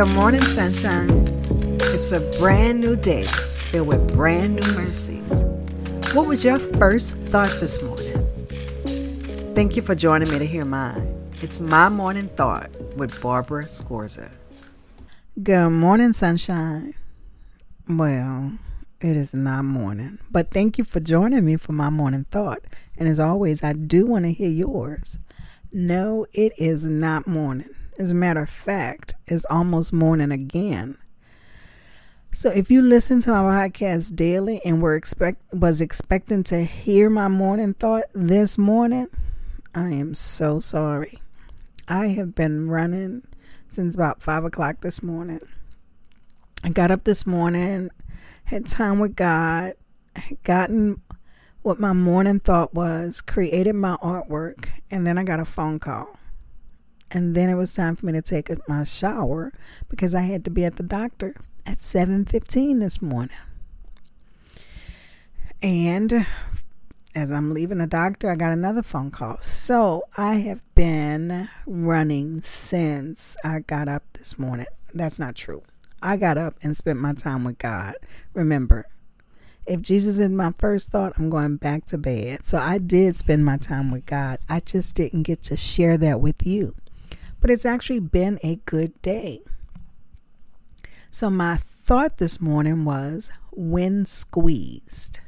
Good morning, sunshine. It's a brand new day filled with brand new mercies. What was your first thought this morning? Thank you for joining me to hear mine. It's my morning thought with Barbara Scorza. Good morning, sunshine. Well, it is not morning, but thank you for joining me for my morning thought. And as always, I do want to hear yours. No, it is not morning. As a matter of fact, it's almost morning again. So if you listen to my podcast daily and were expect was expecting to hear my morning thought this morning, I am so sorry. I have been running since about five o'clock this morning. I got up this morning, had time with God, had gotten what my morning thought was, created my artwork, and then I got a phone call. And then it was time for me to take my shower because I had to be at the doctor at 7:15 this morning. And as I'm leaving the doctor, I got another phone call. So I have been running since I got up this morning. That's not true. I got up and spent my time with God. Remember, if Jesus is my first thought, I'm going back to bed. So I did spend my time with God. I just didn't get to share that with you but it's actually been a good day. So, my thought this morning was when squeezed.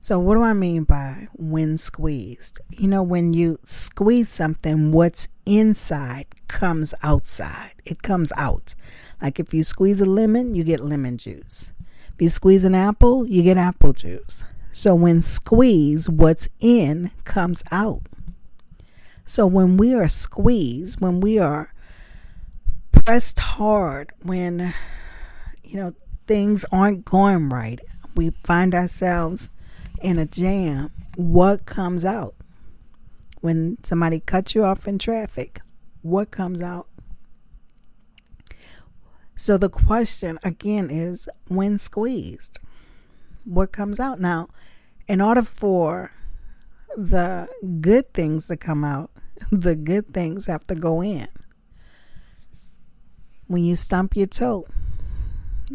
So, what do I mean by when squeezed? You know, when you squeeze something, what's inside comes outside. It comes out. Like if you squeeze a lemon, you get lemon juice. If you squeeze an apple, you get apple juice. So, when squeezed, what's in comes out. So when we are squeezed, when we are pressed hard, when you know things aren't going right, we find ourselves in a jam, what comes out? When somebody cuts you off in traffic, what comes out? So the question again is when squeezed, what comes out? Now, in order for the good things to come out, the good things have to go in. When you stump your toe,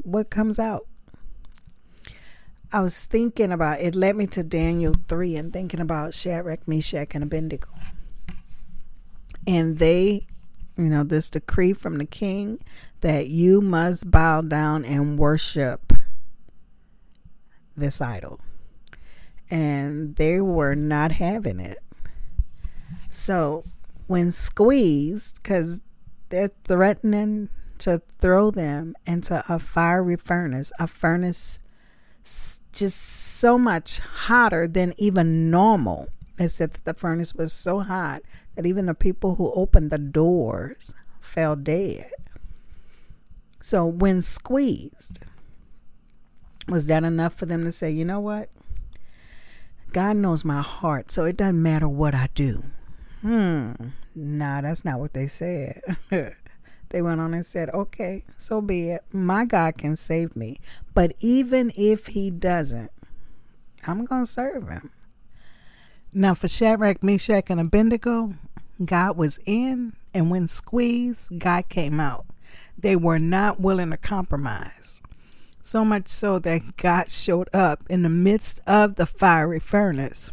what comes out? I was thinking about it led me to Daniel 3 and thinking about Shadrach, Meshach, and Abednego. And they, you know, this decree from the king that you must bow down and worship this idol. And they were not having it. So when squeezed, because they're threatening to throw them into a fiery furnace, a furnace just so much hotter than even normal. They said that the furnace was so hot that even the people who opened the doors fell dead. So when squeezed, was that enough for them to say, you know what? God knows my heart, so it doesn't matter what I do. Hmm. Nah, that's not what they said. they went on and said, okay, so be it. My God can save me. But even if he doesn't, I'm going to serve him. Now, for Shadrach, Meshach, and Abednego, God was in, and when squeezed, God came out. They were not willing to compromise. So much so that God showed up in the midst of the fiery furnace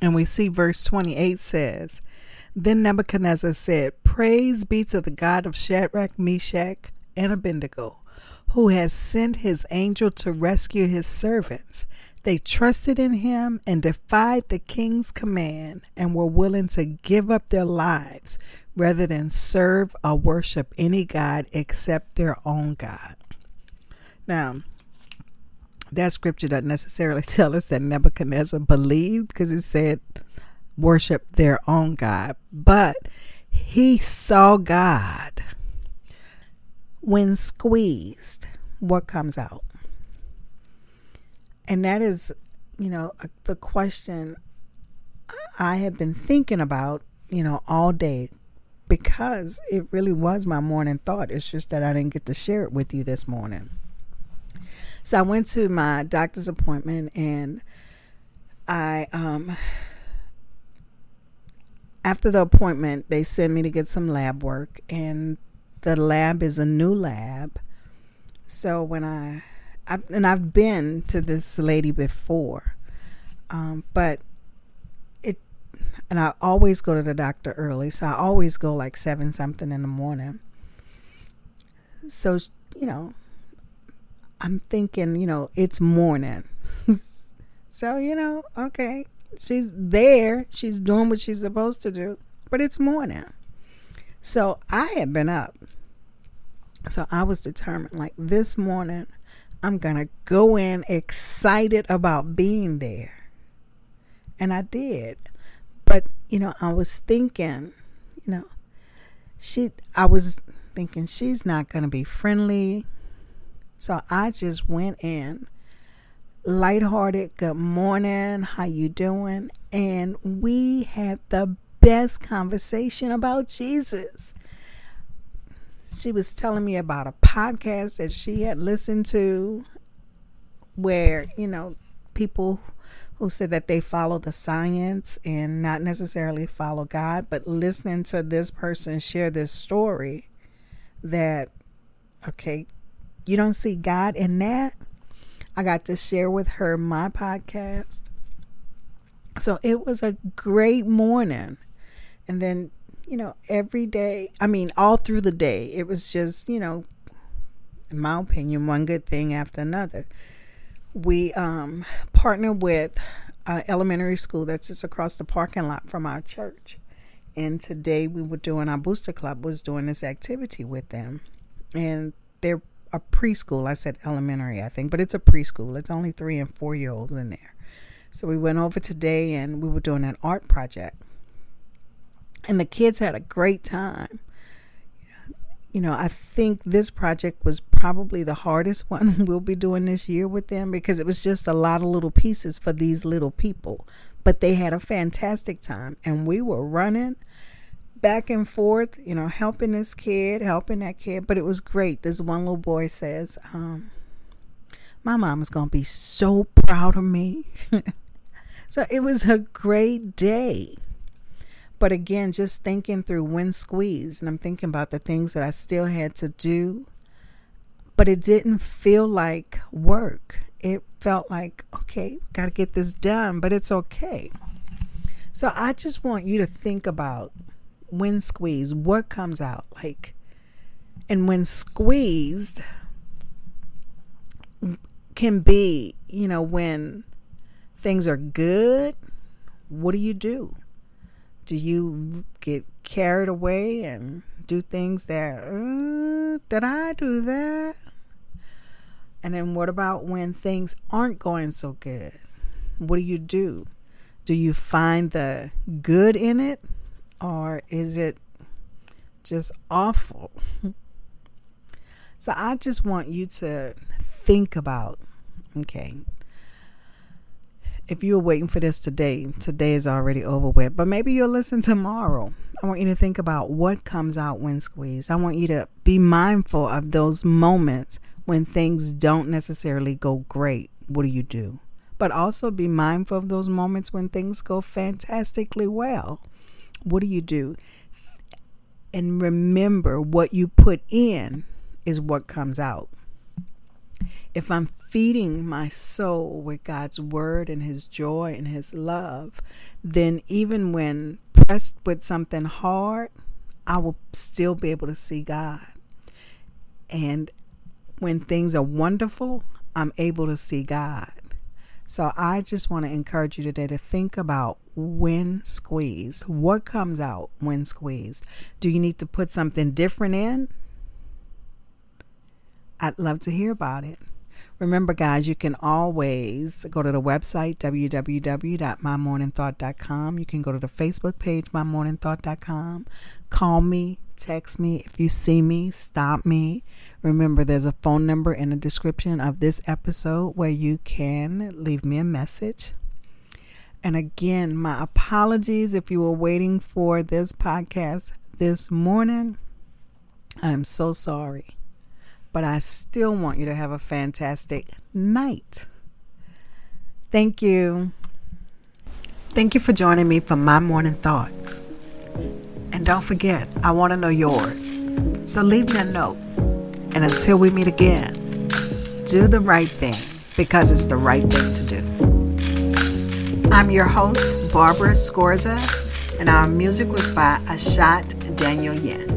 and we see verse 28 says, Then Nebuchadnezzar said, Praise be to the God of Shadrach, Meshach, and Abednego, who has sent his angel to rescue his servants. They trusted in him and defied the king's command and were willing to give up their lives rather than serve or worship any God except their own God. Now, that scripture doesn't necessarily tell us that Nebuchadnezzar believed because it said worship their own God, but he saw God. When squeezed, what comes out? And that is, you know, the question I have been thinking about, you know, all day because it really was my morning thought. It's just that I didn't get to share it with you this morning. So I went to my doctor's appointment and I um after the appointment they sent me to get some lab work and the lab is a new lab. So when I, I and I've been to this lady before, um, but it, and I always go to the doctor early. So I always go like seven something in the morning. So you know, I'm thinking, you know, it's morning. so, you know, okay, she's there. She's doing what she's supposed to do, but it's morning. So I had been up. So I was determined, like this morning, I'm going to go in excited about being there. And I did. But, you know, I was thinking, you know, she, I was thinking she's not going to be friendly. So I just went in lighthearted, good morning, how you doing? And we had the best conversation about Jesus. She was telling me about a podcast that she had listened to where, you know, people who said that they follow the science and not necessarily follow God, but listening to this person share this story that okay, you don't see God in that. I got to share with her my podcast. So it was a great morning. And then, you know, every day, I mean, all through the day, it was just, you know, in my opinion, one good thing after another. We um, partnered with an elementary school that sits across the parking lot from our church. And today we were doing our booster club was doing this activity with them. And they're a preschool. I said elementary, I think, but it's a preschool. It's only three and four year olds in there. So we went over today and we were doing an art project. And the kids had a great time. You know, I think this project was probably the hardest one we'll be doing this year with them because it was just a lot of little pieces for these little people. But they had a fantastic time and we were running back and forth, you know, helping this kid, helping that kid. But it was great. This one little boy says, um, My mom is going to be so proud of me. so it was a great day. But again, just thinking through when squeeze, and I'm thinking about the things that I still had to do, but it didn't feel like work. It felt like, okay, got to get this done, but it's okay. So I just want you to think about when squeezed, what comes out? Like, and when squeezed can be, you know, when things are good, what do you do? Do you get carried away and do things that, uh, did I do that? And then what about when things aren't going so good? What do you do? Do you find the good in it or is it just awful? so I just want you to think about okay, if you're waiting for this today, today is already over with, but maybe you'll listen tomorrow. I want you to think about what comes out when squeezed. I want you to be mindful of those moments when things don't necessarily go great. What do you do? But also be mindful of those moments when things go fantastically well. What do you do? And remember, what you put in is what comes out. If I'm feeding my soul with God's word and His joy and His love, then even when pressed with something hard, I will still be able to see God. And when things are wonderful, I'm able to see God. So I just want to encourage you today to think about when squeezed. What comes out when squeezed? Do you need to put something different in? I'd love to hear about it. Remember, guys, you can always go to the website, www.mymorningthought.com. You can go to the Facebook page, mymorningthought.com. Call me, text me. If you see me, stop me. Remember, there's a phone number in the description of this episode where you can leave me a message. And again, my apologies if you were waiting for this podcast this morning. I'm so sorry but I still want you to have a fantastic night. Thank you. Thank you for joining me for my morning thought. And don't forget, I want to know yours. So leave me a note. And until we meet again, do the right thing because it's the right thing to do. I'm your host, Barbara Scorza, and our music was by Ashot Danielyan.